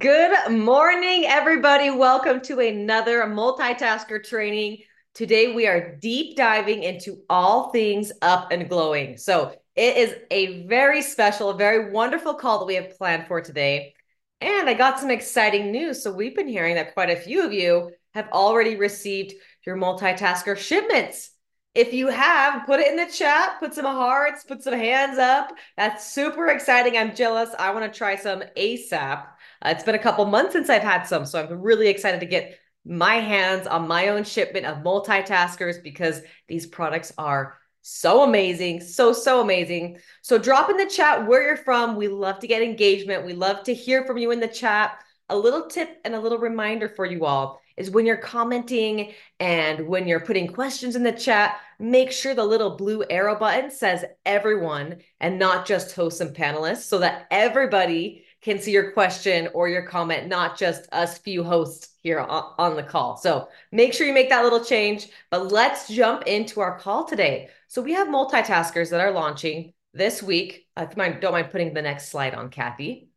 Good morning, everybody. Welcome to another multitasker training. Today, we are deep diving into all things up and glowing. So, it is a very special, very wonderful call that we have planned for today. And I got some exciting news. So, we've been hearing that quite a few of you have already received your multitasker shipments. If you have, put it in the chat, put some hearts, put some hands up. That's super exciting. I'm jealous. I want to try some ASAP. Uh, it's been a couple months since I've had some, so I'm really excited to get my hands on my own shipment of multitaskers because these products are so amazing, so so amazing. So drop in the chat where you're from. We love to get engagement. We love to hear from you in the chat. A little tip and a little reminder for you all is when you're commenting and when you're putting questions in the chat, make sure the little blue arrow button says everyone and not just hosts and panelists so that everybody can see your question or your comment, not just us few hosts here on, the call. So make sure you make that little change. But let's jump into our call today. So we have multitaskers that are launching this week. Uh, don't mind putting the next slide on, Kathy.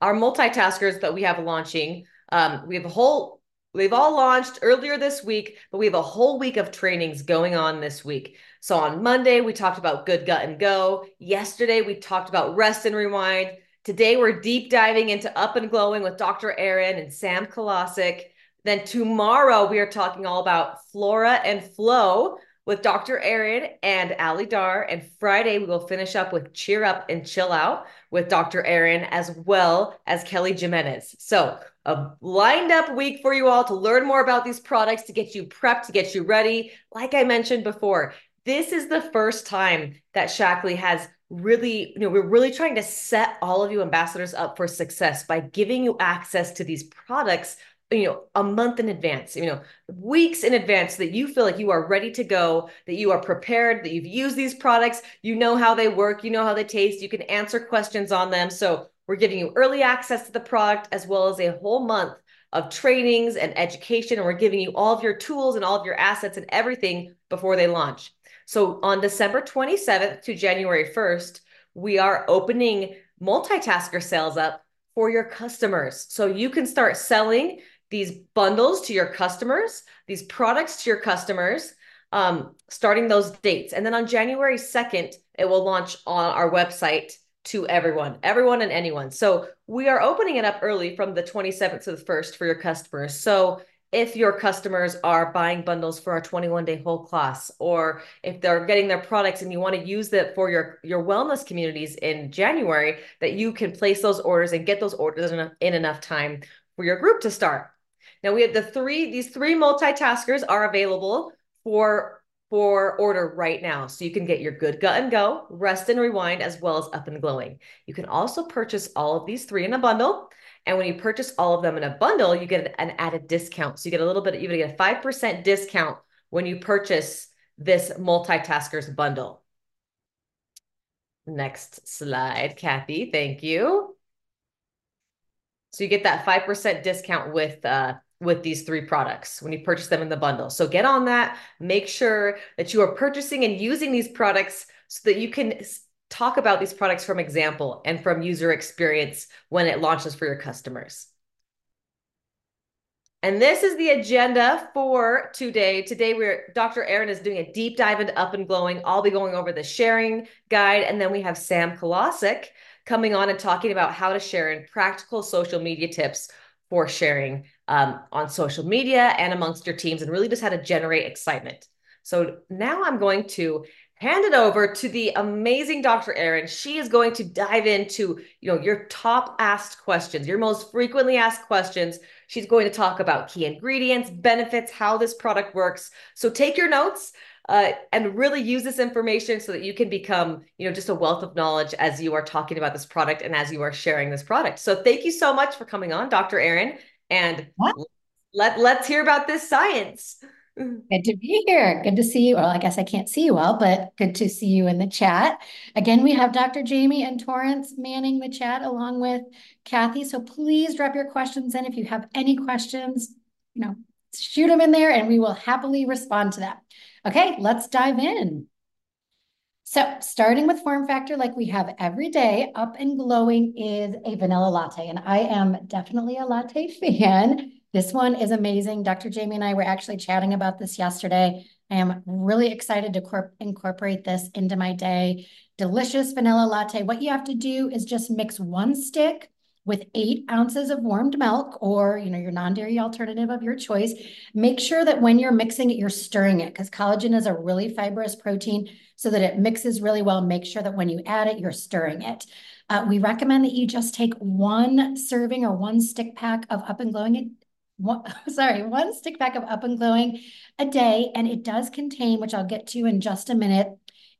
Our multitaskers that we have launching, um, we have a whole They've all launched earlier this week, but we have a whole week of trainings going on this week. So on Monday, we talked about Good Gut and Go. Yesterday, we talked about Rest and Rewind. Today, we're deep diving into Up and Glowing with Dr. Erin and Sam Kalasek. Then tomorrow, we are talking all about Flora and Flow with Dr. Erin and Ali Dar. And Friday, we will finish up with Cheer Up and Chill Out with Dr. Erin, as well as Kelly Jimenez. So, a lined up week for you all to learn more about these products, to get you prepped, to get you ready. Like I mentioned before, this is the first time that Shaklee has really, you know, we're really trying to set all of you ambassadors up for success by giving you access to these products, you know, a month in advance, you know, weeks in advance that you feel like you are ready to go, that you are prepared, that you've used these products, you know how they work, you know how they taste, you can answer questions on them. So we're giving you early access to the product as well as a whole month of trainings and education. And we're giving you all of your tools and all of your assets and everything before they launch. So on December 27th to January 1st, we are opening multitasker sales up for your customers. So you can start selling these bundles to your customers, these products to your customers, um, starting those dates. And then on January 2nd, it will launch on our website to everyone, everyone and anyone. So we are opening it up early from the 27th to the 1st for your customers. So if your customers are buying bundles for our 21 day whole class or if they're getting their products and you want to use that for your your wellness communities in January that you can place those orders and get those orders in, in enough time for your group to start. Now we have the three these three multitaskers are available for for order right now. So you can get your good gut and go, rest and rewind, as well as up and glowing. You can also purchase all of these three in a bundle. And when you purchase all of them in a bundle, you get an added discount. So you get a little bit, you get a 5% discount when you purchase this multitaskers bundle. Next slide, Kathy. Thank you. So you get that 5% discount with uh, with these three products when you purchase them in the bundle. So get on that. Make sure that you are purchasing and using these products so that you can talk about these products from example and from user experience when it launches for your customers. And this is the agenda for today. Today, we're Dr. Erin is doing a deep dive into Up and Glowing. I'll be going over the sharing guide, and then we have Sam Kalasek coming on and talking about how to share in practical social media tips for sharing um, on social media and amongst your teams, and really just how to generate excitement. So now I'm going to hand it over to the amazing Dr. Erin. She is going to dive into, you know, your top asked questions, your most frequently asked questions. She's going to talk about key ingredients, benefits, how this product works. So take your notes uh, and really use this information so that you can become, you know, just a wealth of knowledge as you are talking about this product and as you are sharing this product. So thank you so much for coming on, Dr. Erin, and what? let let's hear about this science. Mm-hmm. Good to be here. Good to see you. Well, I guess I can't see you well, but good to see you in the chat. Again, we have Dr. Jamie and Torrance manning the chat along with Kathy. So please drop your questions in. If you have any questions, you know, shoot them in there and we will happily respond to that. Okay, let's dive in. So starting with form factor like we have every day, Up and Glowing is a vanilla latte. And I am definitely a latte fan. This one is amazing. Dr. Jamie and I were actually chatting about this yesterday. I am really excited to incorporate this into my day. Delicious vanilla latte. What you have to do is just mix one stick with eight ounces of warmed milk or you know your non-dairy alternative of your choice make sure that when you're mixing it you're stirring it because collagen is a really fibrous protein so that it mixes really well make sure that when you add it you're stirring it uh, we recommend that you just take one serving or one stick pack of up and glowing one, sorry, one stick pack of Up and Glowing a day, and it does contain, which I'll get to in just a minute,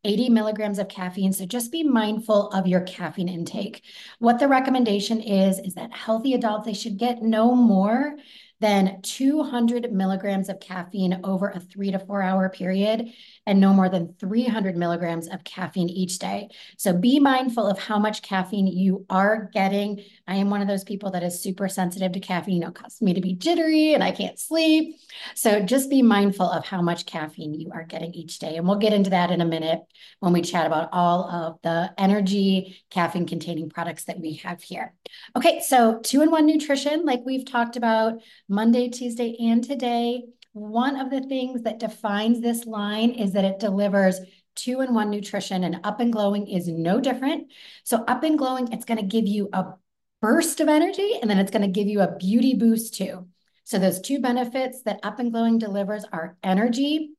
80 milligrams of caffeine. So just be mindful of your caffeine intake. What the recommendation is, is that healthy adults, they should get no more than 200 milligrams of caffeine over a three to four hour period and no more than 300 milligrams of caffeine each day. So be mindful of how much caffeine you are getting. I am one of those people that is super sensitive to caffeine. It causes me to be jittery and I can't sleep. So just be mindful of how much caffeine you are getting each day. And we'll get into that in a minute when we chat about all of the energy caffeine containing products that we have here. Okay, so two in one nutrition, like we've talked about Monday, Tuesday, and today. One of the things that defines this line is that it delivers two in one nutrition, and Up and Glowing is no different. So, Up and Glowing, it's going to give you a burst of energy, and then it's going to give you a beauty boost too. So, those two benefits that Up and Glowing delivers are energy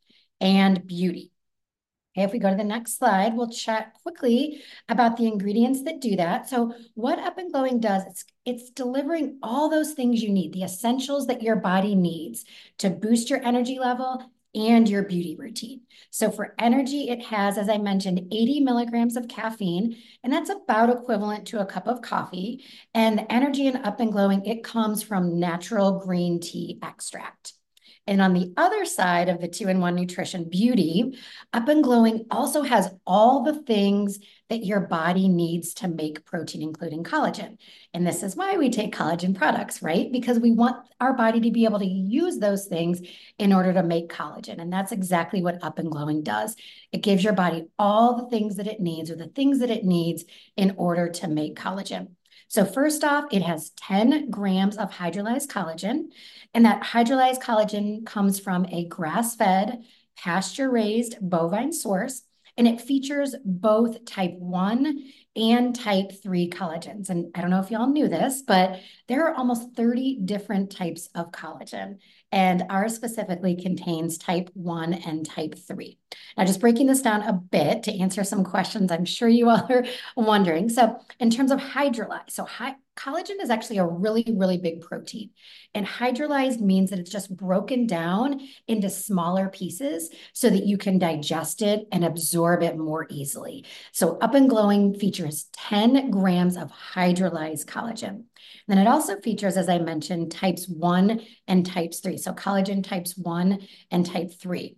and beauty. Okay, if we go to the next slide, we'll chat quickly about the ingredients that do that. So what Up and Glowing does, it's, it's delivering all those things you need, the essentials that your body needs to boost your energy level and your beauty routine. So for energy, it has, as I mentioned, 80 milligrams of caffeine, and that's about equivalent to a cup of coffee. And the energy in Up and Glowing, it comes from natural green tea extract. And on the other side of the two in one nutrition beauty, Up and Glowing also has all the things that your body needs to make protein, including collagen. And this is why we take collagen products, right? Because we want our body to be able to use those things in order to make collagen. And that's exactly what Up and Glowing does. It gives your body all the things that it needs or the things that it needs in order to make collagen. So first off, it has 10 grams of hydrolyzed collagen, and that hydrolyzed collagen comes from a grass-fed, pasture-raised bovine source, and it features both type 1 and type 3 collagens. And I don't know if y'all knew this, but there are almost 30 different types of collagen and ours specifically contains type 1 and type 3. Now, just breaking this down a bit to answer some questions I'm sure you all are wondering. So, in terms of hydrolyzed, so high, collagen is actually a really, really big protein. And hydrolyzed means that it's just broken down into smaller pieces so that you can digest it and absorb it more easily. So, Up and Glowing features 10 grams of hydrolyzed collagen. Then it also features, as I mentioned, types 1 and types 3. So collagen types 1 and type 3.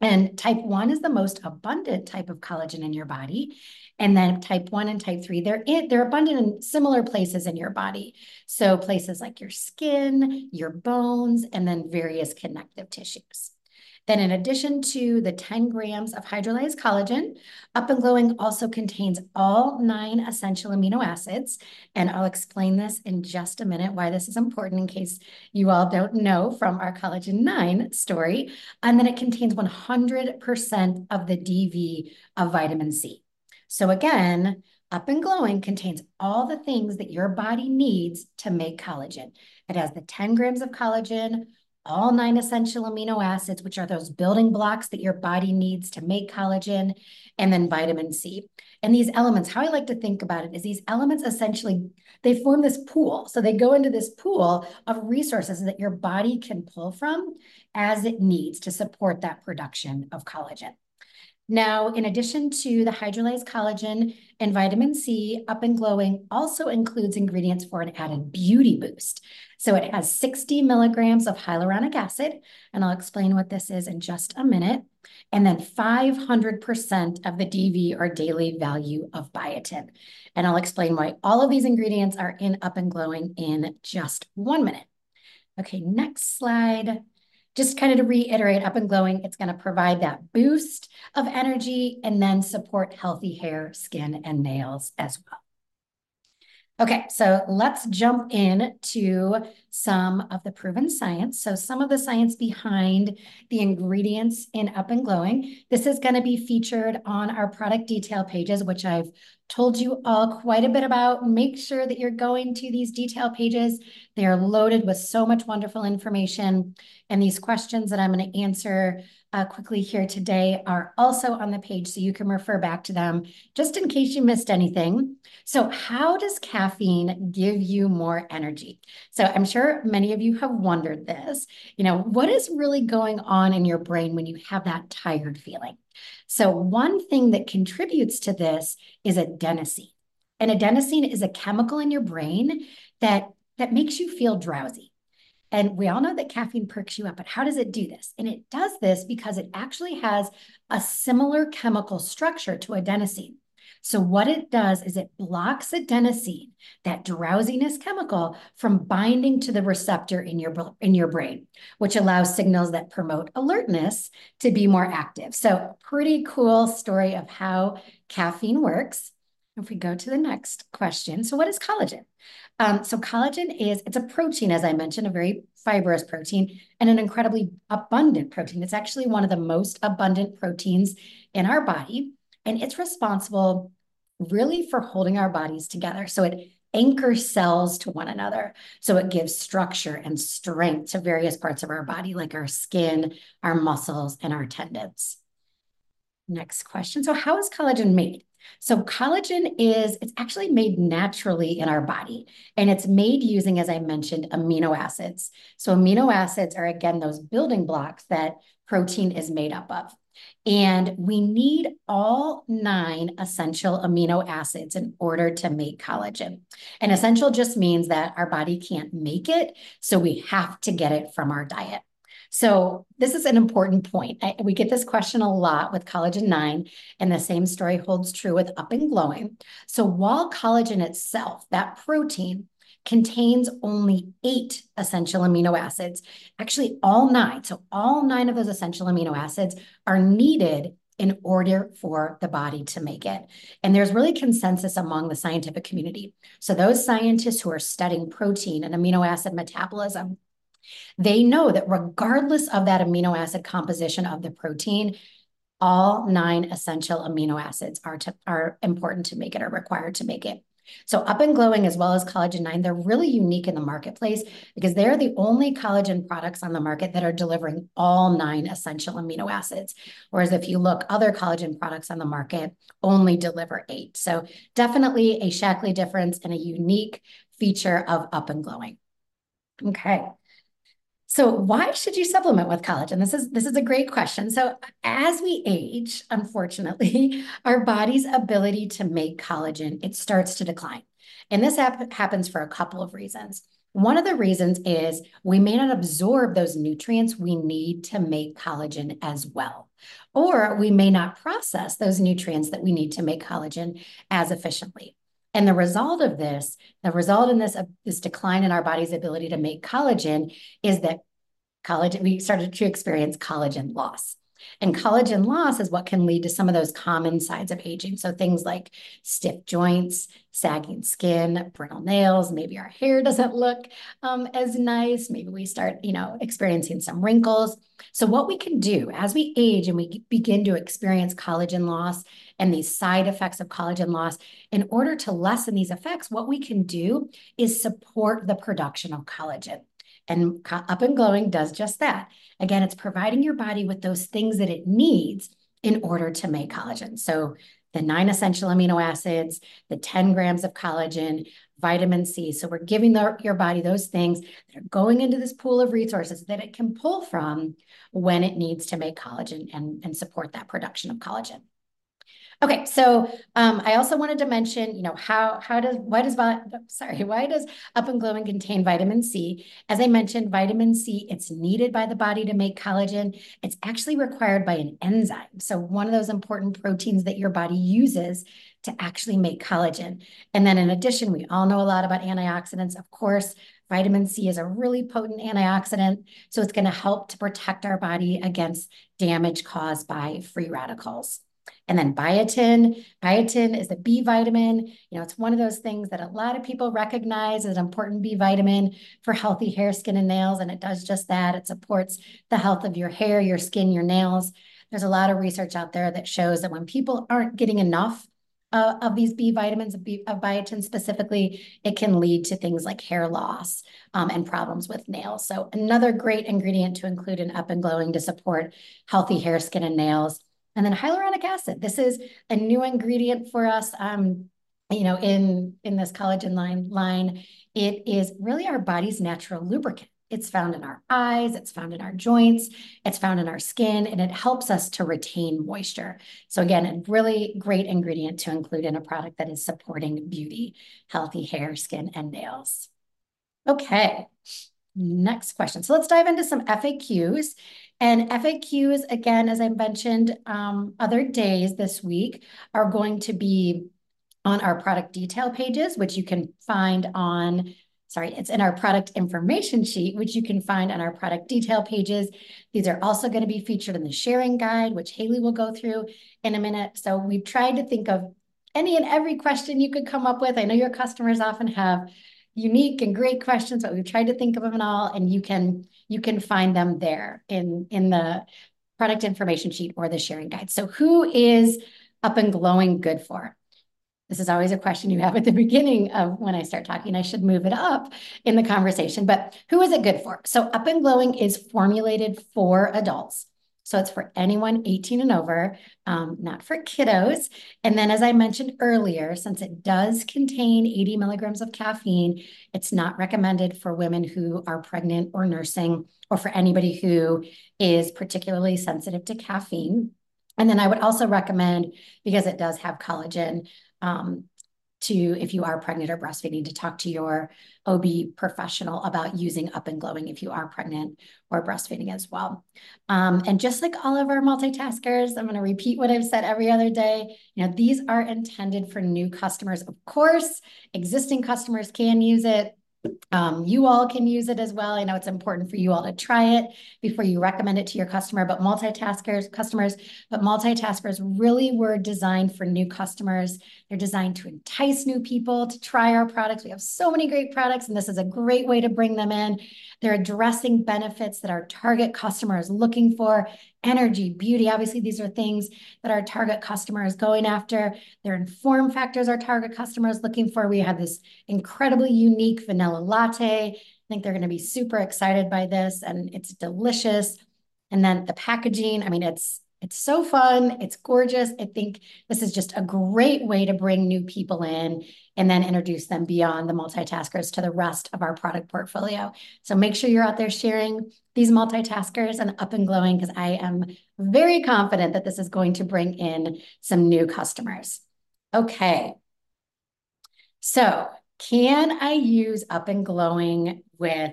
And type 1 is the most abundant type of collagen in your body. And then type 1 and type 3, they're, in, they're abundant in similar places in your body. So places like your skin, your bones, and then various connective tissues. Then in addition to the 10 grams of hydrolyzed collagen, Up and Glowing also contains all nine essential amino acids. And I'll explain this in just a minute, why this is important in case you all don't know from our collagen 9 story. And then it contains 100% of the DV of vitamin C. So again, up and Glowing contains all the things that your body needs to make collagen. It has the 10 grams of collagen, all nine essential amino acids, which are those building blocks that your body needs to make collagen, and then vitamin C. And these elements, how I like to think about it is these elements essentially, they form this pool. So they go into this pool of resources that your body can pull from as it needs to support that production of collagen. Now, in addition to the hydrolyzed collagen and vitamin C, Up and Glowing also includes ingredients for an added beauty boost. So it has 60 milligrams of hyaluronic acid, and I'll explain what this is in just a minute, and then 500% of the DV or daily value of biotin. And I'll explain why all of these ingredients are in Up and Glowing in just one minute. Okay, next slide. Just kind of to reiterate, Up and Glowing, it's going to provide that boost of energy and then support healthy hair, skin, and nails as well. Okay, so let's jump in to some of the proven science. So some of the science behind the ingredients in Up and Glowing. This is going to be featured on our product detail pages, which I've told you all quite a bit about. Make sure that you're going to these detail pages. They are loaded with so much wonderful information. And these questions that I'm going to answer uh, quickly here today are also on the page, so you can refer back to them just in case you missed anything. So how does caffeine give you more energy? So I'm sure many of you have wondered this. You know, what is really going on in your brain when you have that tired feeling? So one thing that contributes to this is adenosine. And adenosine is a chemical in your brain that, that makes you feel drowsy. And we all know that caffeine perks you up, but how does it do this? And it does this because it actually has a similar chemical structure to adenosine. So what it does is it blocks adenosine, that drowsiness chemical, from binding to the receptor in your, in your brain, which allows signals that promote alertness to be more active. So pretty cool story of how caffeine works. If we go to the next question, so what is collagen? Um, so collagen is, it's a protein, as I mentioned, a very fibrous protein and an incredibly abundant protein. It's actually one of the most abundant proteins in our body, and it's responsible really for holding our bodies together. So it anchors cells to one another. So it gives structure and strength to various parts of our body, like our skin, our muscles, and our tendons. Next question. So how is collagen made? So collagen is, it's actually made naturally in our body. And it's made using, as I mentioned, amino acids. So amino acids are, again, those building blocks that protein is made up of. And we need all nine essential amino acids in order to make collagen. And essential just means that our body can't make it. So we have to get it from our diet. So this is an important point. I, we get this question a lot with collagen 9, and the same story holds true with up and glowing. So while collagen itself, that protein, contains only eight essential amino acids, actually all nine. So all nine of those essential amino acids are needed in order for the body to make it. And there's really consensus among the scientific community. So those scientists who are studying protein and amino acid metabolism they know that regardless of that amino acid composition of the protein, all nine essential amino acids are, to, are important to make it, or required to make it. So Up and Glowing, as well as Collagen 9, they're really unique in the marketplace because they're the only collagen products on the market that are delivering all nine essential amino acids. Whereas if you look, other collagen products on the market only deliver eight. So definitely a Shaklee difference and a unique feature of Up and Glowing. Okay. So why should you supplement with collagen? This is this is a great question. So as we age, unfortunately, our body's ability to make collagen, it starts to decline. And this hap happens for a couple of reasons. One of the reasons is we may not absorb those nutrients we need to make collagen as well. Or we may not process those nutrients that we need to make collagen as efficiently. And the result of this, the result in this, uh, this decline in our body's ability to make collagen is that collagen, we started to experience collagen loss. And collagen loss is what can lead to some of those common signs of aging. So things like stiff joints, sagging skin, brittle nails, maybe our hair doesn't look um, as nice. Maybe we start, you know, experiencing some wrinkles. So what we can do as we age and we begin to experience collagen loss and these side effects of collagen loss, in order to lessen these effects, what we can do is support the production of collagen. And Up and Glowing does just that. Again, it's providing your body with those things that it needs in order to make collagen. So the nine essential amino acids, the 10 grams of collagen, vitamin C. So we're giving the, your body those things that are going into this pool of resources that it can pull from when it needs to make collagen and, and support that production of collagen. Okay, so um, I also wanted to mention, you know, how how does why does sorry why does Up and Glowing contain vitamin C? As I mentioned, vitamin C it's needed by the body to make collagen. It's actually required by an enzyme, so one of those important proteins that your body uses to actually make collagen. And then in addition, we all know a lot about antioxidants. Of course, Vitamin C is a really potent antioxidant, so it's going to help to protect our body against damage caused by free radicals. And then biotin. Biotin is a B vitamin. You know, it's one of those things that a lot of people recognize as an important B vitamin for healthy hair, skin, and nails. And it does just that. It supports the health of your hair, your skin, your nails. There's a lot of research out there that shows that when people aren't getting enough uh, of these B vitamins, of, B, of biotin specifically, it can lead to things like hair loss um, and problems with nails. So another great ingredient to include in Up and Glowing to support healthy hair, skin, and nails. And then hyaluronic acid. This is a new ingredient for us. Um, you know, in in this collagen line line, it is really our body's natural lubricant. It's found in our eyes, it's found in our joints, it's found in our skin, and it helps us to retain moisture. So again, a really great ingredient to include in a product that is supporting beauty, healthy hair, skin, and nails. Okay, next question. So let's dive into some FAQs. And FAQs, again, as I mentioned um, other days this week, are going to be on our product detail pages, which you can find on, sorry, it's in our product information sheet, which you can find on our product detail pages. These are also going to be featured in the sharing guide, which Haley will go through in a minute. So we've tried to think of any and every question you could come up with. I know your customers often have unique and great questions, but we've tried to think of them all, and you can you can find them there in in the product information sheet or the sharing guide. So who is up and glowing good for? This is always a question you have at the beginning of when I start talking. I should move it up in the conversation, but who is it good for? So Up and Glowing is formulated for adults. So it's for anyone 18 and over, um, not for kiddos. And then, as I mentioned earlier, since it does contain 80 milligrams of caffeine, it's not recommended for women who are pregnant or nursing or for anybody who is particularly sensitive to caffeine. And then I would also recommend, because it does have collagen, um, to, if you are pregnant or breastfeeding, to talk to your OB professional about using Up and Glowing if you are pregnant or breastfeeding as well. Um, and just like all of our multitaskers, I'm going to repeat what I've said every other day. You know, these are intended for new customers. Of course, existing customers can use it. Um, you all can use it as well. I know it's important for you all to try it before you recommend it to your customer, but multitaskers, customers, but multitaskers really were designed for new customers. They're designed to entice new people to try our products. We have so many great products, and this is a great way to bring them in. They're addressing benefits that our target customer is looking for energy, beauty. Obviously, these are things that our target customer is going after. They're informed factors our target customer is looking for. We have this incredibly unique vanilla latte. I think they're going to be super excited by this, and it's delicious. And then the packaging, I mean, it's it's so fun. It's gorgeous. I think this is just a great way to bring new people in and then introduce them beyond the multitaskers to the rest of our product portfolio. So make sure you're out there sharing these multitaskers and up and glowing because I am very confident that this is going to bring in some new customers. Okay. So can I use up and glowing with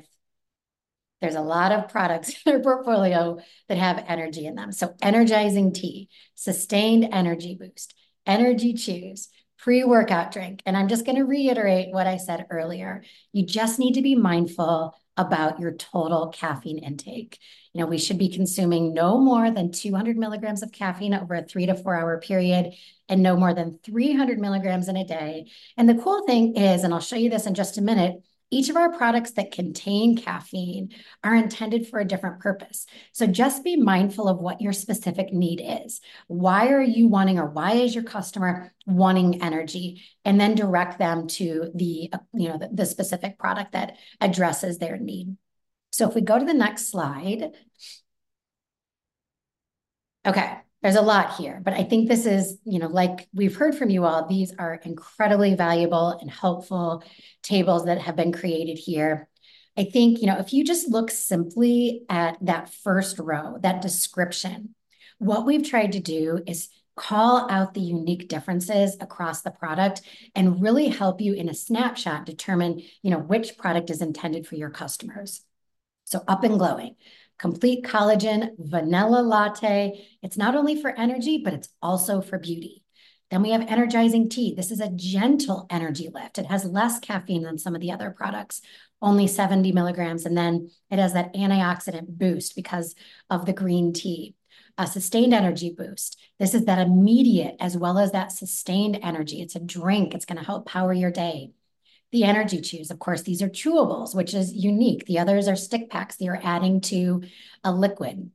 there's a lot of products in our portfolio that have energy in them. So energizing tea, sustained energy boost, energy chews, pre-workout drink. And I'm just going to reiterate what I said earlier. You just need to be mindful about your total caffeine intake. You know, we should be consuming no more than 200 milligrams of caffeine over a three to four hour period and no more than 300 milligrams in a day. And the cool thing is, and I'll show you this in just a minute, each of our products that contain caffeine are intended for a different purpose. So just be mindful of what your specific need is. Why are you wanting, or why is your customer wanting energy? And then direct them to the, you know, the, the specific product that addresses their need. So if we go to the next slide. Okay, there's a lot here, but I think this is, you know, like we've heard from you all, these are incredibly valuable and helpful tables that have been created here. I think, you know, if you just look simply at that first row, that description, what we've tried to do is call out the unique differences across the product and really help you in a snapshot determine, you know, which product is intended for your customers. So up and glowing complete collagen vanilla latte. It's not only for energy, but it's also for beauty. Then we have energizing tea. This is a gentle energy lift. It has less caffeine than some of the other products, only 70 milligrams. And then it has that antioxidant boost because of the green tea. A sustained energy boost. This is that immediate as well as that sustained energy. It's a drink. It's going to help power your day. The energy chews, of course, these are chewables, which is unique. The others are stick packs that you're adding to a liquid.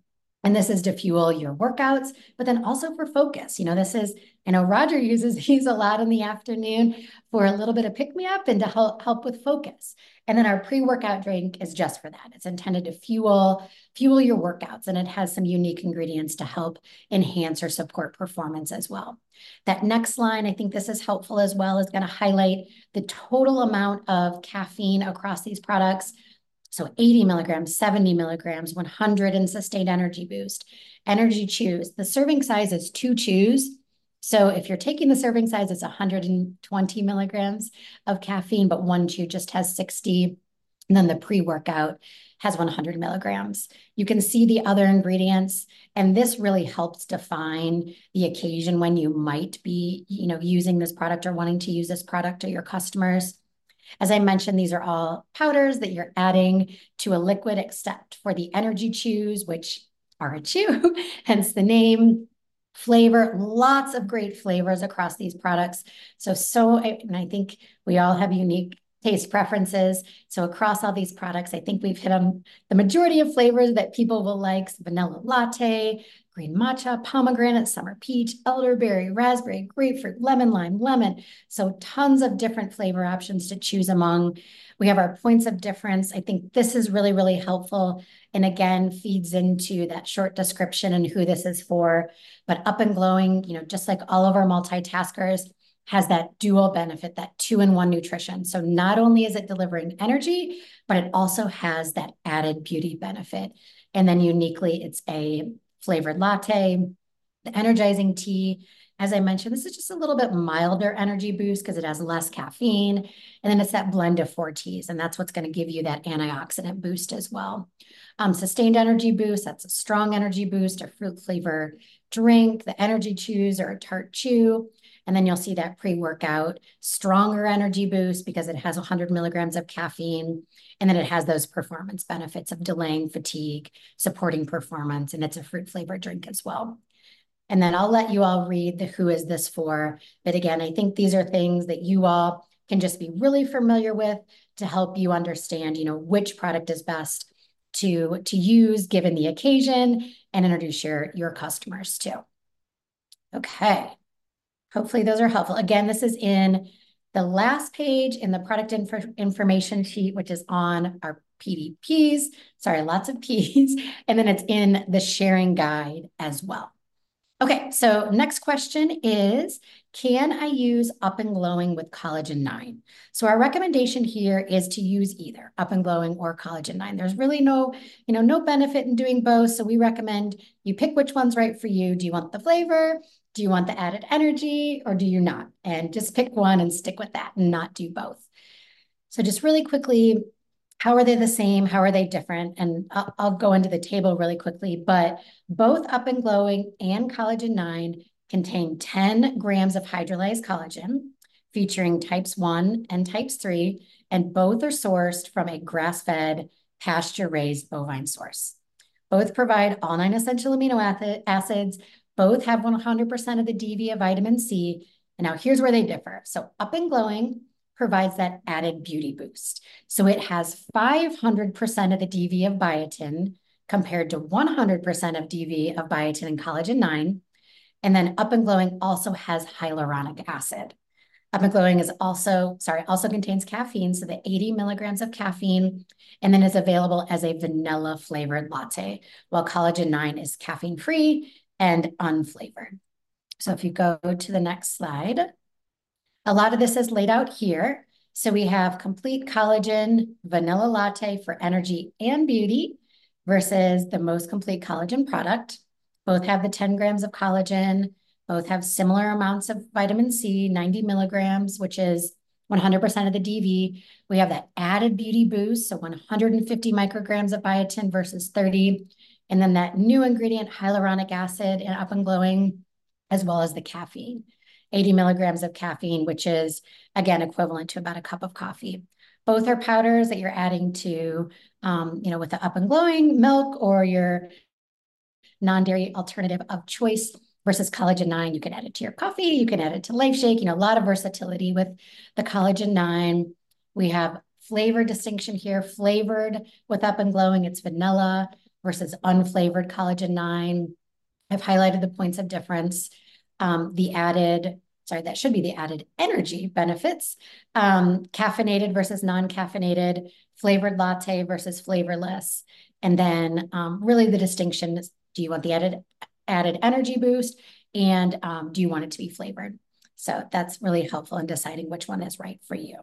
And this is to fuel your workouts, but then also for focus. You know, this is, I know Roger uses these a lot in the afternoon for a little bit of pick me up and to help, help with focus. And then our pre-workout drink is just for that. It's intended to fuel fuel your workouts and it has some unique ingredients to help enhance or support performance as well. That next line, I think this is helpful as well, is going to highlight the total amount of caffeine across these products so 80 milligrams, 70 milligrams, 100 in sustained energy boost. Energy chews. The serving size is two chews. So if you're taking the serving size, it's 120 milligrams of caffeine, but one chew just has 60. And then the pre-workout has 100 milligrams. You can see the other ingredients, and this really helps define the occasion when you might be, you know, using this product or wanting to use this product to your customers. As I mentioned, these are all powders that you're adding to a liquid, except for the energy chews, which are a chew, hence the name. Flavor, lots of great flavors across these products. So, so, and I think we all have unique taste preferences. So across all these products, I think we've hit on the majority of flavors that people will like. vanilla latte, green matcha, pomegranate, summer peach, elderberry, raspberry, grapefruit, lemon lime, lemon. So tons of different flavor options to choose among. We have our points of difference. I think this is really, really helpful. And again, feeds into that short description and who this is for. But up and glowing, you know, just like all of our multitaskers, has that dual benefit, that two in one nutrition. So not only is it delivering energy, but it also has that added beauty benefit. And then uniquely, it's a flavored latte, the energizing tea. As I mentioned, this is just a little bit milder energy boost because it has less caffeine. And then it's that blend of four teas, and that's what's going to give you that antioxidant boost as well. Um, sustained energy boost, that's a strong energy boost, a fruit flavor drink, the energy chews or a tart chew. And then you'll see that pre-workout stronger energy boost because it has 100 milligrams of caffeine. And then it has those performance benefits of delaying fatigue, supporting performance, and it's a fruit flavored drink as well. And then I'll let you all read the who is this for. But again, I think these are things that you all can just be really familiar with to help you understand, you know, which product is best to, to use given the occasion and introduce your, your customers to. Okay. Hopefully those are helpful. Again, this is in the last page in the product information sheet, which is on our PDPs. Sorry, lots of P's. And then it's in the sharing guide as well. Okay, so next question is, can I use Up and Glowing with Collagen 9? So our recommendation here is to use either Up and Glowing or Collagen 9. There's really no, you know, no benefit in doing both. So we recommend you pick which one's right for you. Do you want the flavor? Do you want the added energy or do you not? And just pick one and stick with that and not do both. So just really quickly, how are they the same? How are they different? And I'll, I'll go into the table really quickly, but both Up and Glowing and Collagen 9 contain 10 grams of hydrolyzed collagen featuring types 1 and types 3, and both are sourced from a grass-fed, pasture-raised bovine source. Both provide all nine essential amino acids both have 100% of the DV of vitamin C. And now here's where they differ. So Up and Glowing provides that added beauty boost. So it has 500% of the DV of biotin compared to 100% of DV of biotin and collagen 9. And then Up and Glowing also has hyaluronic acid. Up and Glowing is also, sorry, also contains caffeine, so the 80 milligrams of caffeine, and then is available as a vanilla flavored latte, while Collagen 9 is caffeine free and unflavored. So if you go to the next slide, a lot of this is laid out here. So we have complete collagen vanilla latte for energy and beauty versus the most complete collagen product. Both have the 10 grams of collagen, both have similar amounts of vitamin C, 90 milligrams, which is 100% of the DV. We have that added beauty boost, so 150 micrograms of biotin versus 30. And then that new ingredient, hyaluronic acid and up and glowing, as well as the caffeine. 80 milligrams of caffeine, which is again equivalent to about a cup of coffee. Both are powders that you're adding to, um, you know, with the up and glowing milk or your non-dairy alternative of choice versus collagen 9 you can add it to your coffee. You can add it to life shake. You know a lot of versatility with the collagen 9 we have flavor distinction here flavored with up and glowing. It's vanilla versus unflavored collagen 9 i've highlighted the points of difference um, the added sorry that should be the added energy benefits um, caffeinated versus non-caffeinated flavored latte versus flavorless. And then um, really the distinction is do you want the added added energy boost and um, do you want it to be flavored? So that's really helpful in deciding which one is right for you.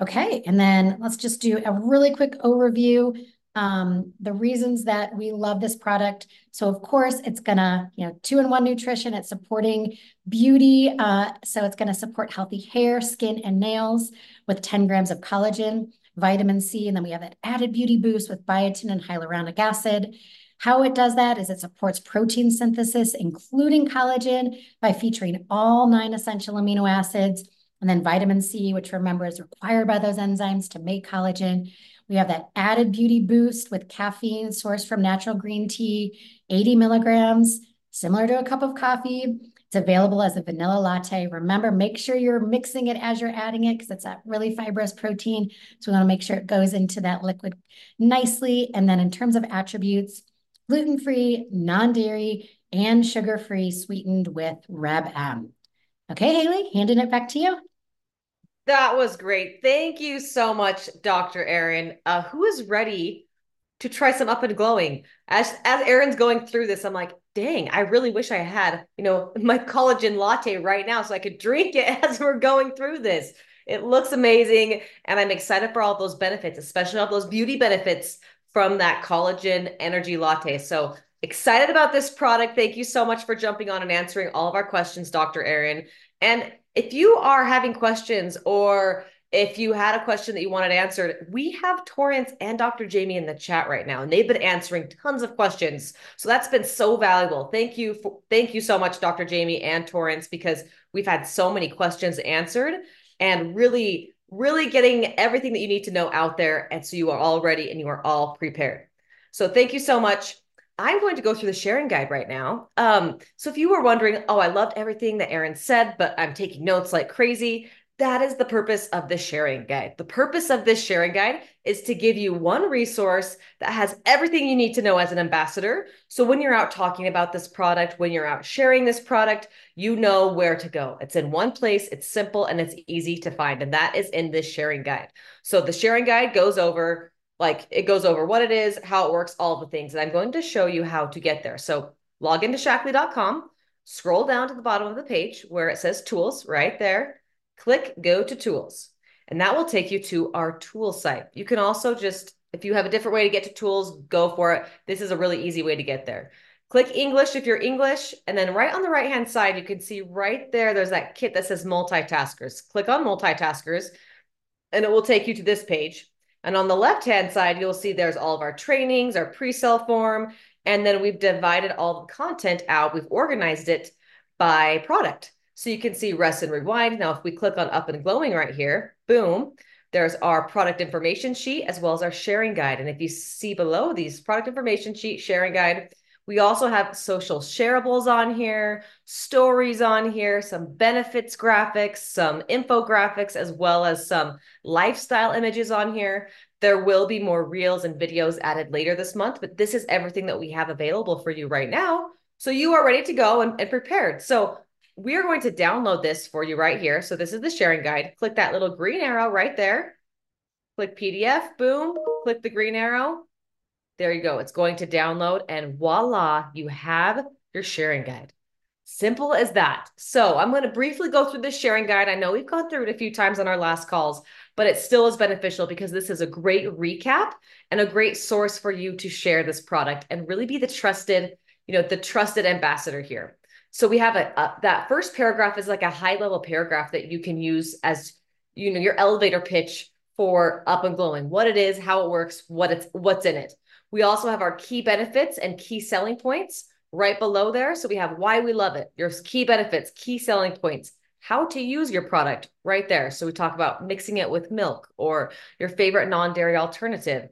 Okay and then let's just do a really quick overview um, the reasons that we love this product. So of course it's gonna, you know, two-in-one nutrition, it's supporting beauty. Uh, so it's gonna support healthy hair, skin, and nails with 10 grams of collagen, vitamin C, and then we have that added beauty boost with biotin and hyaluronic acid. How it does that is it supports protein synthesis, including collagen, by featuring all nine essential amino acids, and then vitamin C, which remember is required by those enzymes to make collagen. We have that added beauty boost with caffeine sourced from natural green tea, 80 milligrams, similar to a cup of coffee. It's available as a vanilla latte. Remember, make sure you're mixing it as you're adding it because it's that really fibrous protein. So we want to make sure it goes into that liquid nicely. And then in terms of attributes, gluten-free, non-dairy, and sugar-free sweetened with Reb M. Okay, Haley, handing it back to you. That was great. Thank you so much, Dr. Erin. Uh, who is ready to try some up and glowing? As as Erin's going through this, I'm like, dang, I really wish I had, you know, my collagen latte right now so I could drink it as we're going through this. It looks amazing, and I'm excited for all those benefits, especially all those beauty benefits from that collagen energy latte. So excited about this product. Thank you so much for jumping on and answering all of our questions, Dr. Erin. And if you are having questions or if you had a question that you wanted answered, we have Torrance and Dr. Jamie in the chat right now, and they've been answering tons of questions. So that's been so valuable. Thank you for thank you so much, Dr. Jamie and Torrance, because we've had so many questions answered and really, really getting everything that you need to know out there. And so you are all ready and you are all prepared. So thank you so much. I'm going to go through the sharing guide right now. Um, so if you were wondering, oh, I loved everything that Erin said, but I'm taking notes like crazy, that is the purpose of the sharing guide. The purpose of this sharing guide is to give you one resource that has everything you need to know as an ambassador. So when you're out talking about this product, when you're out sharing this product, you know where to go. It's in one place, it's simple, and it's easy to find. And that is in this sharing guide. So the sharing guide goes over like it goes over what it is, how it works, all the things. And I'm going to show you how to get there. So log into shaklee.com, scroll down to the bottom of the page where it says tools right there, click go to tools. And that will take you to our tool site. You can also just, if you have a different way to get to tools, go for it. This is a really easy way to get there. Click English if you're English. And then right on the right hand side, you can see right there, there's that kit that says multitaskers. Click on multitaskers and it will take you to this page. And on the left-hand side, you'll see there's all of our trainings, our pre-sale form, and then we've divided all the content out. We've organized it by product. So you can see rest and rewind. Now, if we click on up and glowing right here, boom, there's our product information sheet as well as our sharing guide. And if you see below these product information sheet, sharing guide, we also have social shareables on here, stories on here, some benefits graphics, some infographics, as well as some lifestyle images on here. There will be more reels and videos added later this month, but this is everything that we have available for you right now. So you are ready to go and, and prepared. So we are going to download this for you right here. So this is the sharing guide. Click that little green arrow right there. Click PDF, boom, click the green arrow there you go. It's going to download and voila, you have your sharing guide. Simple as that. So I'm going to briefly go through this sharing guide. I know we've gone through it a few times on our last calls, but it still is beneficial because this is a great recap and a great source for you to share this product and really be the trusted, you know, the trusted ambassador here. So we have a, a that first paragraph is like a high level paragraph that you can use as, you know, your elevator pitch for up and glowing, what it is, how it works, what it's what's in it. We also have our key benefits and key selling points right below there. So we have why we love it, your key benefits, key selling points, how to use your product right there. So we talk about mixing it with milk or your favorite non dairy alternative.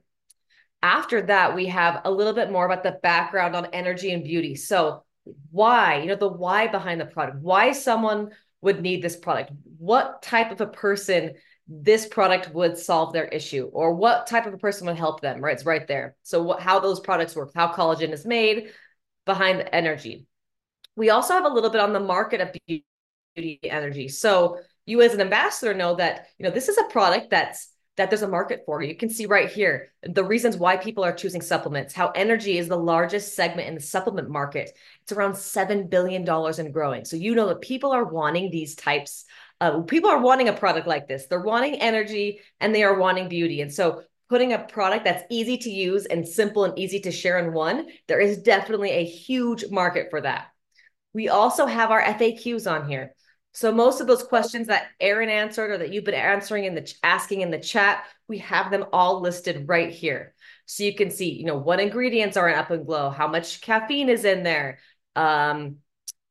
After that, we have a little bit more about the background on energy and beauty. So, why, you know, the why behind the product, why someone would need this product, what type of a person this product would solve their issue or what type of a person would help them right? It's right there. So what, how those products work how collagen is made behind the energy. We also have a little bit on the market of beauty energy. So you as an ambassador know that you know this is a product that's that there's a market for. You can see right here the reasons why people are choosing supplements how energy is the largest segment in the supplement market. It's around 7 billion dollars and growing. So you know that people are wanting these types uh, people are wanting a product like this. They're wanting energy and they are wanting beauty. And so putting a product that's easy to use and simple and easy to share in one, there is definitely a huge market for that. We also have our FAQs on here. So most of those questions that Erin answered or that you've been answering in the asking in the chat, we have them all listed right here. So you can see, you know, what ingredients are in Up and Glow, how much caffeine is in there, um,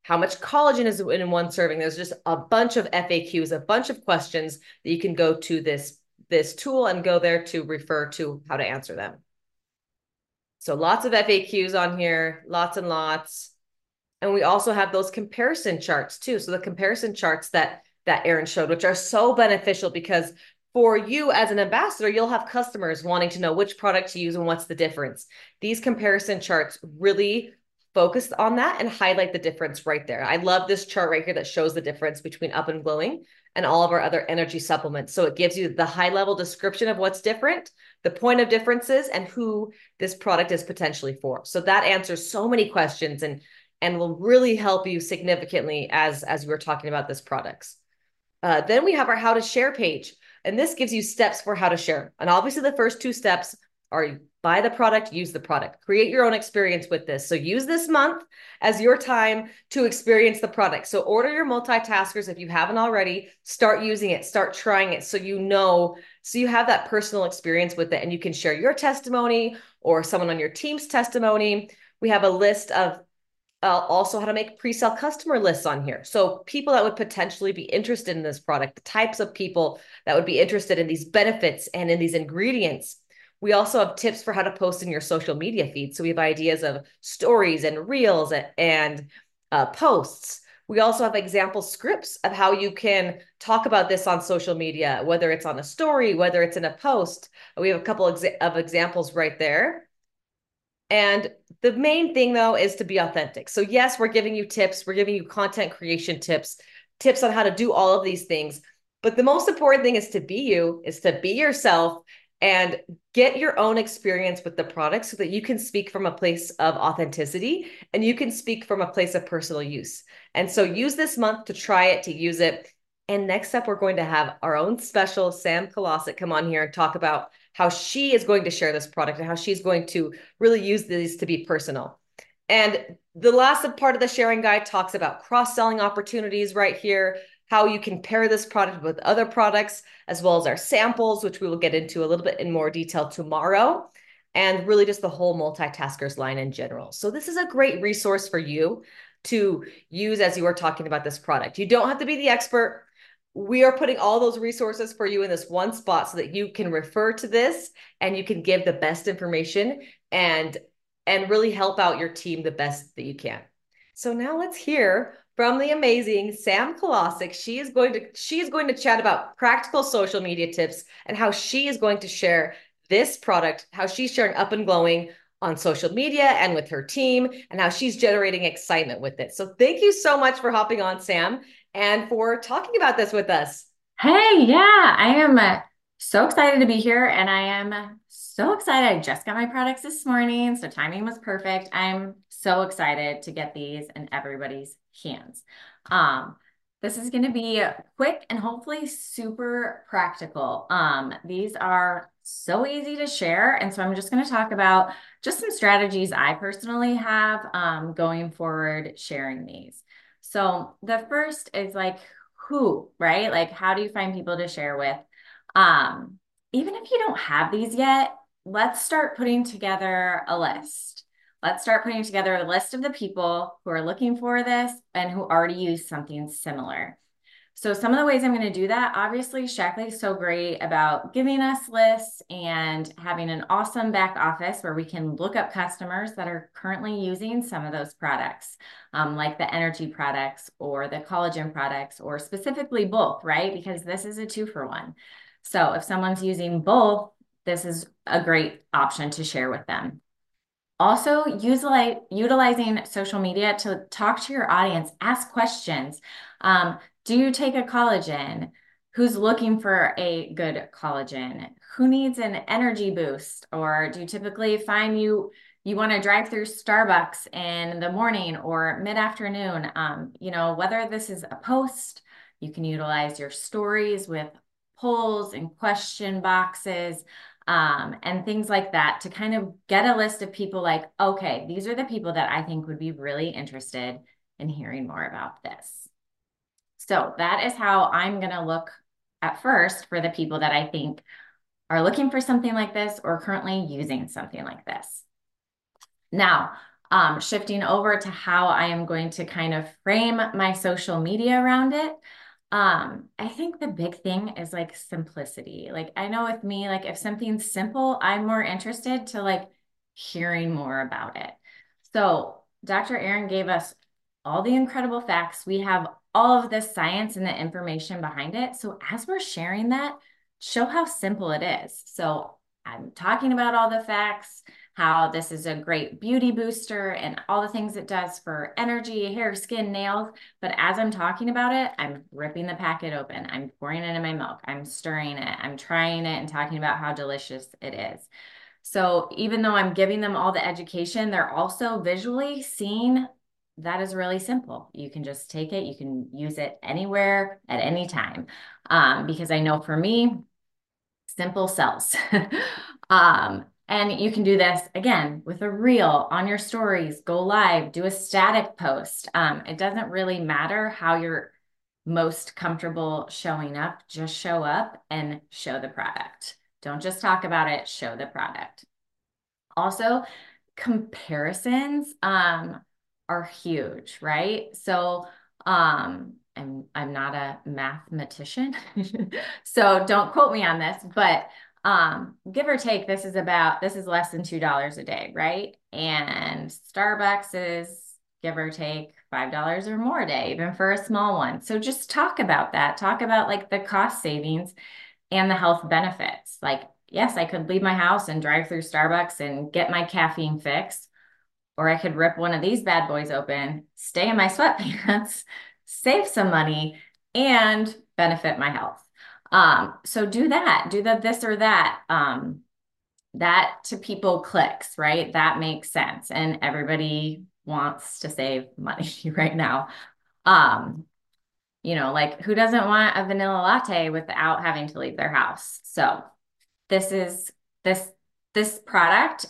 how much collagen is in one serving. There's just a bunch of FAQs, a bunch of questions that you can go to this, this tool and go there to refer to how to answer them. So lots of FAQs on here, lots and lots. And we also have those comparison charts too. So the comparison charts that that Erin showed, which are so beneficial because for you as an ambassador, you'll have customers wanting to know which product to use and what's the difference. These comparison charts really focus on that and highlight the difference right there. I love this chart right here that shows the difference between Up and Glowing and all of our other energy supplements. So it gives you the high level description of what's different, the point of differences, and who this product is potentially for. So that answers so many questions and and will really help you significantly as as we were talking about this products. Uh, then we have our how to share page, and this gives you steps for how to share. And obviously, the first two steps are buy the product, use the product, create your own experience with this. So use this month as your time to experience the product. So order your multitaskers if you haven't already, start using it, start trying it so you know, so you have that personal experience with it and you can share your testimony or someone on your team's testimony. We have a list of uh, also how to make pre-sale customer lists on here. So people that would potentially be interested in this product, the types of people that would be interested in these benefits and in these ingredients we also have tips for how to post in your social media feed. So we have ideas of stories and reels and uh, posts. We also have example scripts of how you can talk about this on social media, whether it's on a story, whether it's in a post. We have a couple of examples right there. And the main thing, though, is to be authentic. So, yes, we're giving you tips, we're giving you content creation tips, tips on how to do all of these things. But the most important thing is to be you, is to be yourself and get your own experience with the product so that you can speak from a place of authenticity and you can speak from a place of personal use. And so use this month to try it, to use it. And next up, we're going to have our own special Sam Kalasek come on here and talk about how she is going to share this product and how she's going to really use these to be personal. And the last part of the sharing guide talks about cross selling opportunities right here, how you can pair this product with other products, as well as our samples, which we will get into a little bit in more detail tomorrow, and really just the whole multitaskers line in general. So this is a great resource for you to use as you are talking about this product. You don't have to be the expert. We are putting all those resources for you in this one spot so that you can refer to this and you can give the best information and and really help out your team the best that you can. So now let's hear from the amazing Sam Kalasek. She is going to she is going to chat about practical social media tips and how she is going to share this product, how she's sharing up and glowing on social media and with her team and how she's generating excitement with it. So thank you so much for hopping on Sam and for talking about this with us. Hey, yeah, I am uh, so excited to be here and I am so excited. I just got my products this morning, so timing was perfect. I'm so excited to get these in everybody's hands. Um, this is going to be quick and hopefully super practical. Um, these are so easy to share. And so I'm just going to talk about just some strategies I personally have um, going forward sharing these. So the first is like who, right? Like how do you find people to share with? Um, even if you don't have these yet, let's start putting together a list let's start putting together a list of the people who are looking for this and who already use something similar. So some of the ways I'm going to do that, obviously, Shaklee is so great about giving us lists and having an awesome back office where we can look up customers that are currently using some of those products, um, like the energy products or the collagen products, or specifically both, right? Because this is a two for one. So if someone's using both, this is a great option to share with them. Also, utilize, utilizing social media to talk to your audience, ask questions. Um, do you take a collagen? Who's looking for a good collagen? Who needs an energy boost? Or do you typically find you you want to drive through Starbucks in the morning or mid afternoon? Um, you know, whether this is a post, you can utilize your stories with polls and question boxes um, and things like that to kind of get a list of people like, okay, these are the people that I think would be really interested in hearing more about this. So that is how I'm going to look at first for the people that I think are looking for something like this or currently using something like this. Now, um, shifting over to how I am going to kind of frame my social media around it. Um, I think the big thing is like simplicity. Like I know with me, like if something's simple, I'm more interested to like hearing more about it. So Dr. Erin gave us all the incredible facts. We have all of the science and the information behind it. So as we're sharing that, show how simple it is. So I'm talking about all the facts, how this is a great beauty booster and all the things it does for energy, hair, skin, nails. But as I'm talking about it, I'm ripping the packet open. I'm pouring it in my milk. I'm stirring it. I'm trying it and talking about how delicious it is. So even though I'm giving them all the education, they're also visually seeing that is really simple. You can just take it, you can use it anywhere at any time. Um, because I know for me, simple sells. um, and you can do this again with a reel on your stories, go live, do a static post. Um, it doesn't really matter how you're most comfortable showing up, just show up and show the product. Don't just talk about it, show the product. Also, comparisons. Um, are huge, right? So um, I'm I'm not a mathematician, so don't quote me on this, but um, give or take, this is about this is less than two dollars a day, right? And Starbucks is give or take five dollars or more a day, even for a small one. So just talk about that. Talk about like the cost savings and the health benefits. Like, yes, I could leave my house and drive through Starbucks and get my caffeine fix or I could rip one of these bad boys open, stay in my sweatpants, save some money, and benefit my health. Um, so do that, do the this or that. Um, that to people clicks, right? That makes sense. And everybody wants to save money right now. Um, you know, like who doesn't want a vanilla latte without having to leave their house? So this is this this product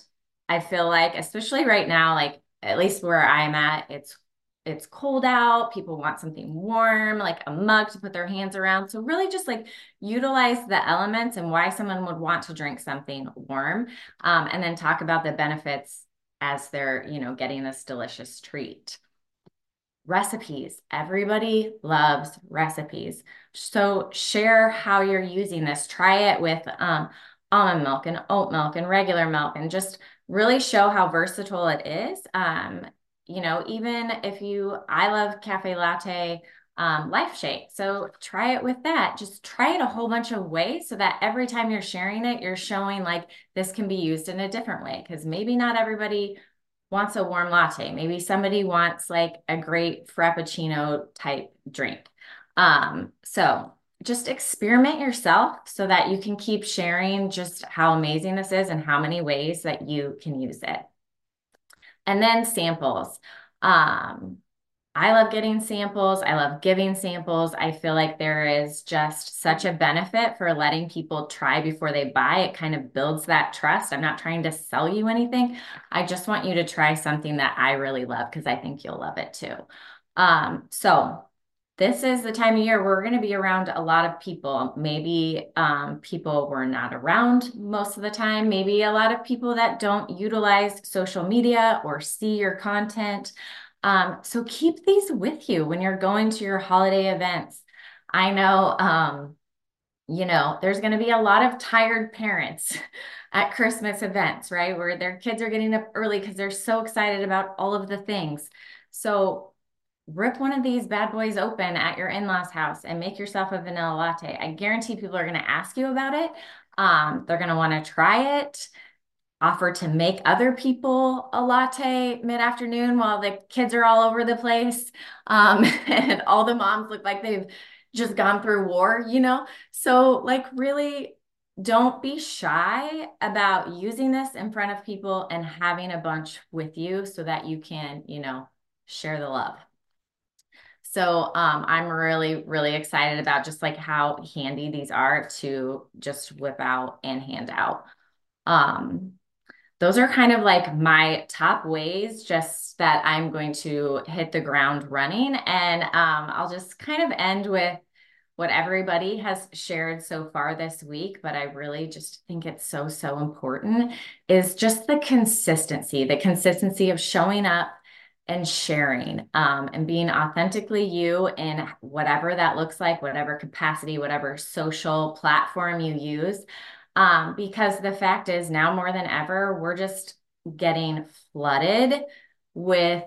I feel like, especially right now, like at least where I'm at, it's it's cold out. People want something warm, like a mug to put their hands around. So really just like utilize the elements and why someone would want to drink something warm. Um, and then talk about the benefits as they're, you know, getting this delicious treat. Recipes. Everybody loves recipes. So share how you're using this. Try it with um, almond milk and oat milk and regular milk and just really show how versatile it is. Um, you know, even if you, I love cafe latte, um, life shake. So try it with that. Just try it a whole bunch of ways so that every time you're sharing it, you're showing like this can be used in a different way. Because maybe not everybody wants a warm latte. Maybe somebody wants like a great Frappuccino type drink. Um, so just experiment yourself so that you can keep sharing just how amazing this is and how many ways that you can use it. And then samples. Um, I love getting samples. I love giving samples. I feel like there is just such a benefit for letting people try before they buy. It kind of builds that trust. I'm not trying to sell you anything. I just want you to try something that I really love because I think you'll love it too. Um, so this is the time of year we're going to be around a lot of people. Maybe um, people were not around most of the time. Maybe a lot of people that don't utilize social media or see your content. Um, so keep these with you when you're going to your holiday events. I know, um, you know, there's going to be a lot of tired parents at Christmas events, right? Where their kids are getting up early because they're so excited about all of the things. So rip one of these bad boys open at your in-laws house and make yourself a vanilla latte. I guarantee people are going to ask you about it. Um, they're going to want to try it offer to make other people a latte mid-afternoon while the kids are all over the place um, and all the moms look like they've just gone through war you know so like really don't be shy about using this in front of people and having a bunch with you so that you can you know share the love so um, I'm really, really excited about just like how handy these are to just whip out and hand out. Um, those are kind of like my top ways just that I'm going to hit the ground running. And um, I'll just kind of end with what everybody has shared so far this week, but I really just think it's so, so important is just the consistency, the consistency of showing up and sharing um, and being authentically you in whatever that looks like, whatever capacity, whatever social platform you use. Um, because the fact is, now more than ever, we're just getting flooded with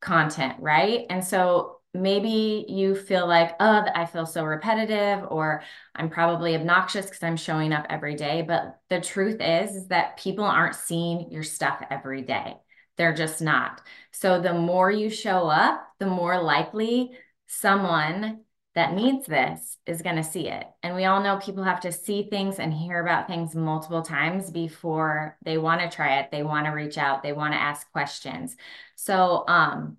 content, right? And so maybe you feel like, oh, I feel so repetitive, or I'm probably obnoxious because I'm showing up every day. But the truth is, is that people aren't seeing your stuff every day. They're just not. So the more you show up, the more likely someone that needs this is going to see it. And we all know people have to see things and hear about things multiple times before they want to try it. They want to reach out, they want to ask questions. So, um,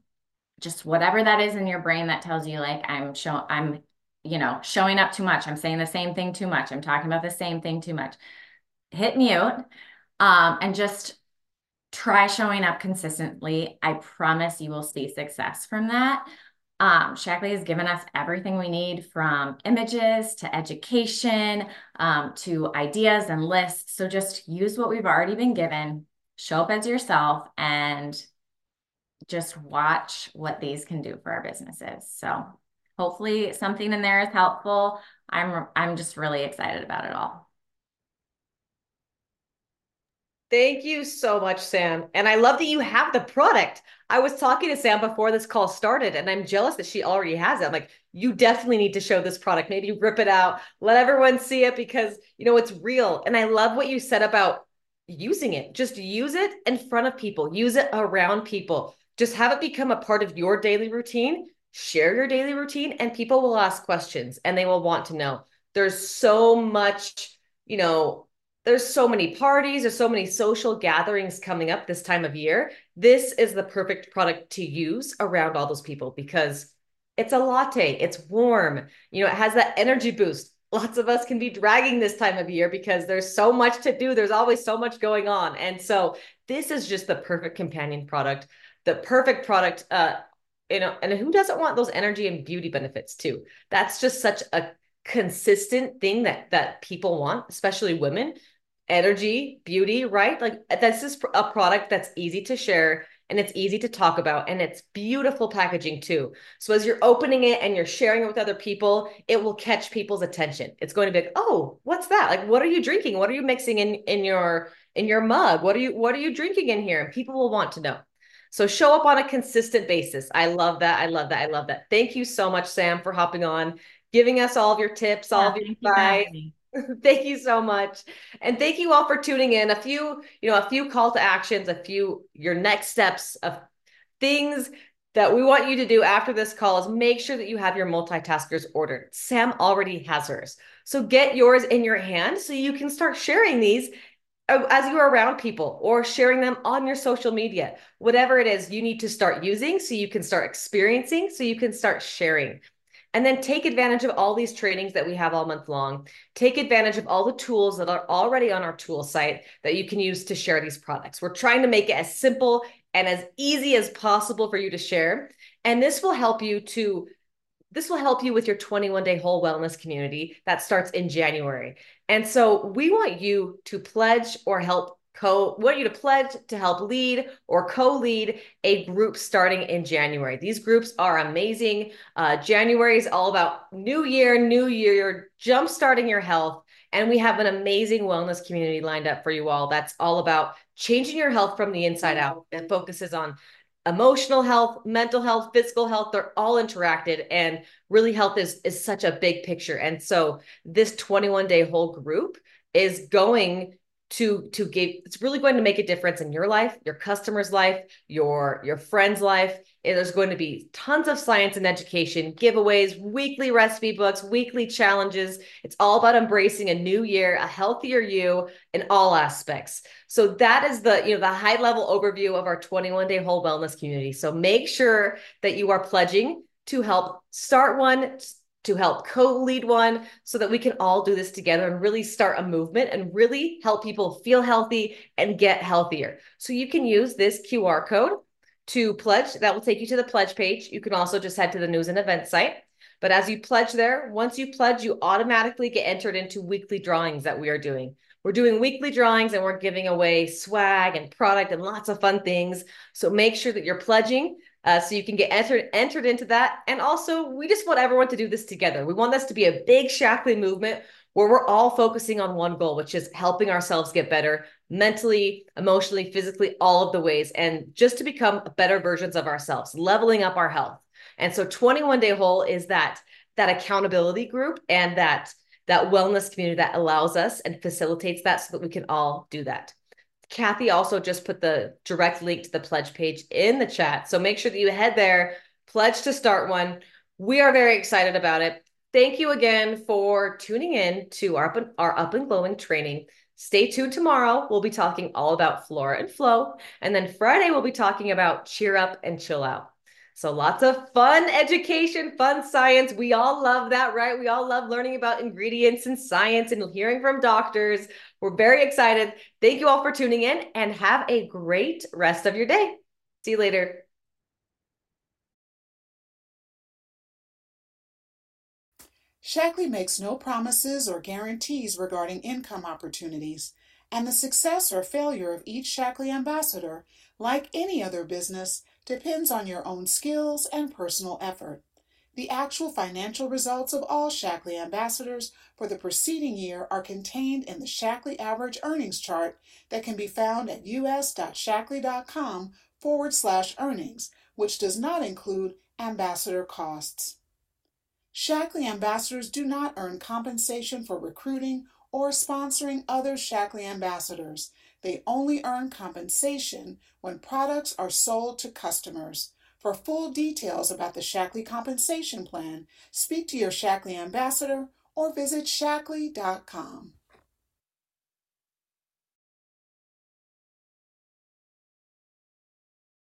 just whatever that is in your brain that tells you like I'm show I'm you know showing up too much. I'm saying the same thing too much. I'm talking about the same thing too much. Hit mute um, and just try showing up consistently. I promise you will see success from that. Um, Shaklee has given us everything we need from images to education um, to ideas and lists. So just use what we've already been given, show up as yourself, and just watch what these can do for our businesses. So hopefully something in there is helpful. I'm I'm just really excited about it all. Thank you so much, Sam. And I love that you have the product. I was talking to Sam before this call started, and I'm jealous that she already has it. I'm like, you definitely need to show this product. Maybe rip it out, let everyone see it because you know it's real. And I love what you said about using it. Just use it in front of people, use it around people. Just have it become a part of your daily routine. Share your daily routine, and people will ask questions and they will want to know. There's so much, you know, there's so many parties, there's so many social gatherings coming up this time of year. This is the perfect product to use around all those people because it's a latte, it's warm, you know, it has that energy boost. Lots of us can be dragging this time of year because there's so much to do, there's always so much going on. And so this is just the perfect companion product, the perfect product uh you know, and who doesn't want those energy and beauty benefits too? That's just such a consistent thing that that people want, especially women energy, beauty, right? Like this is a product that's easy to share and it's easy to talk about and it's beautiful packaging too. So as you're opening it and you're sharing it with other people, it will catch people's attention. It's going to be like, "Oh, what's that? Like what are you drinking? What are you mixing in in your in your mug? What are you what are you drinking in here?" And people will want to know. So show up on a consistent basis. I love that. I love that. I love that. Thank you so much Sam for hopping on, giving us all of your tips, all yeah, of your advice. thank you so much. And thank you all for tuning in. A few, you know, a few call to actions, a few your next steps of things that we want you to do after this call is make sure that you have your multitaskers ordered. Sam already has hers. So get yours in your hand so you can start sharing these as you are around people or sharing them on your social media. Whatever it is you need to start using so you can start experiencing, so you can start sharing. And then take advantage of all these trainings that we have all month long. Take advantage of all the tools that are already on our tool site that you can use to share these products. We're trying to make it as simple and as easy as possible for you to share. And this will help you to this will help you with your 21 day whole wellness community that starts in January. And so we want you to pledge or help co want you to pledge to help lead or co-lead a group starting in January. These groups are amazing. Uh, January is all about new year, new year, jump starting your health. And we have an amazing wellness community lined up for you all. That's all about changing your health from the inside out. It focuses on emotional health, mental health, physical health, they're all interacted and really health is is such a big picture. And so this 21 day whole group is going to to give it's really going to make a difference in your life your customer's life your your friend's life. There's going to be tons of science and education giveaways weekly recipe books weekly challenges. It's all about embracing a new year a healthier you in all aspects. So that is the you know the high level overview of our 21 day whole wellness community. So make sure that you are pledging to help start one to help co-lead one so that we can all do this together and really start a movement and really help people feel healthy and get healthier. So you can use this QR code to pledge. That will take you to the pledge page. You can also just head to the news and events site. But as you pledge there, once you pledge, you automatically get entered into weekly drawings that we are doing. We're doing weekly drawings and we're giving away swag and product and lots of fun things. So make sure that you're pledging uh, so you can get entered entered into that. And also, we just want everyone to do this together. We want this to be a big Shaklee movement where we're all focusing on one goal, which is helping ourselves get better mentally, emotionally, physically, all of the ways, and just to become better versions of ourselves, leveling up our health. And so 21 Day Whole is that that accountability group and that that wellness community that allows us and facilitates that so that we can all do that. Kathy also just put the direct link to the pledge page in the chat. So make sure that you head there, pledge to start one. We are very excited about it. Thank you again for tuning in to our, our Up and Glowing training. Stay tuned tomorrow. We'll be talking all about flora and flow. And then Friday, we'll be talking about cheer up and chill out. So lots of fun education, fun science. We all love that, right? We all love learning about ingredients and science and hearing from doctors. We're very excited. Thank you all for tuning in and have a great rest of your day. See you later. Shaklee makes no promises or guarantees regarding income opportunities, and the success or failure of each Shaklee ambassador, like any other business, depends on your own skills and personal effort. The actual financial results of all Shaklee ambassadors for the preceding year are contained in the Shaklee Average Earnings Chart that can be found at us.shaklee.com forward slash earnings, which does not include ambassador costs. Shaklee ambassadors do not earn compensation for recruiting or sponsoring other Shaklee ambassadors. They only earn compensation when products are sold to customers. For full details about the Shaklee Compensation Plan, speak to your Shaklee ambassador or visit shaklee.com.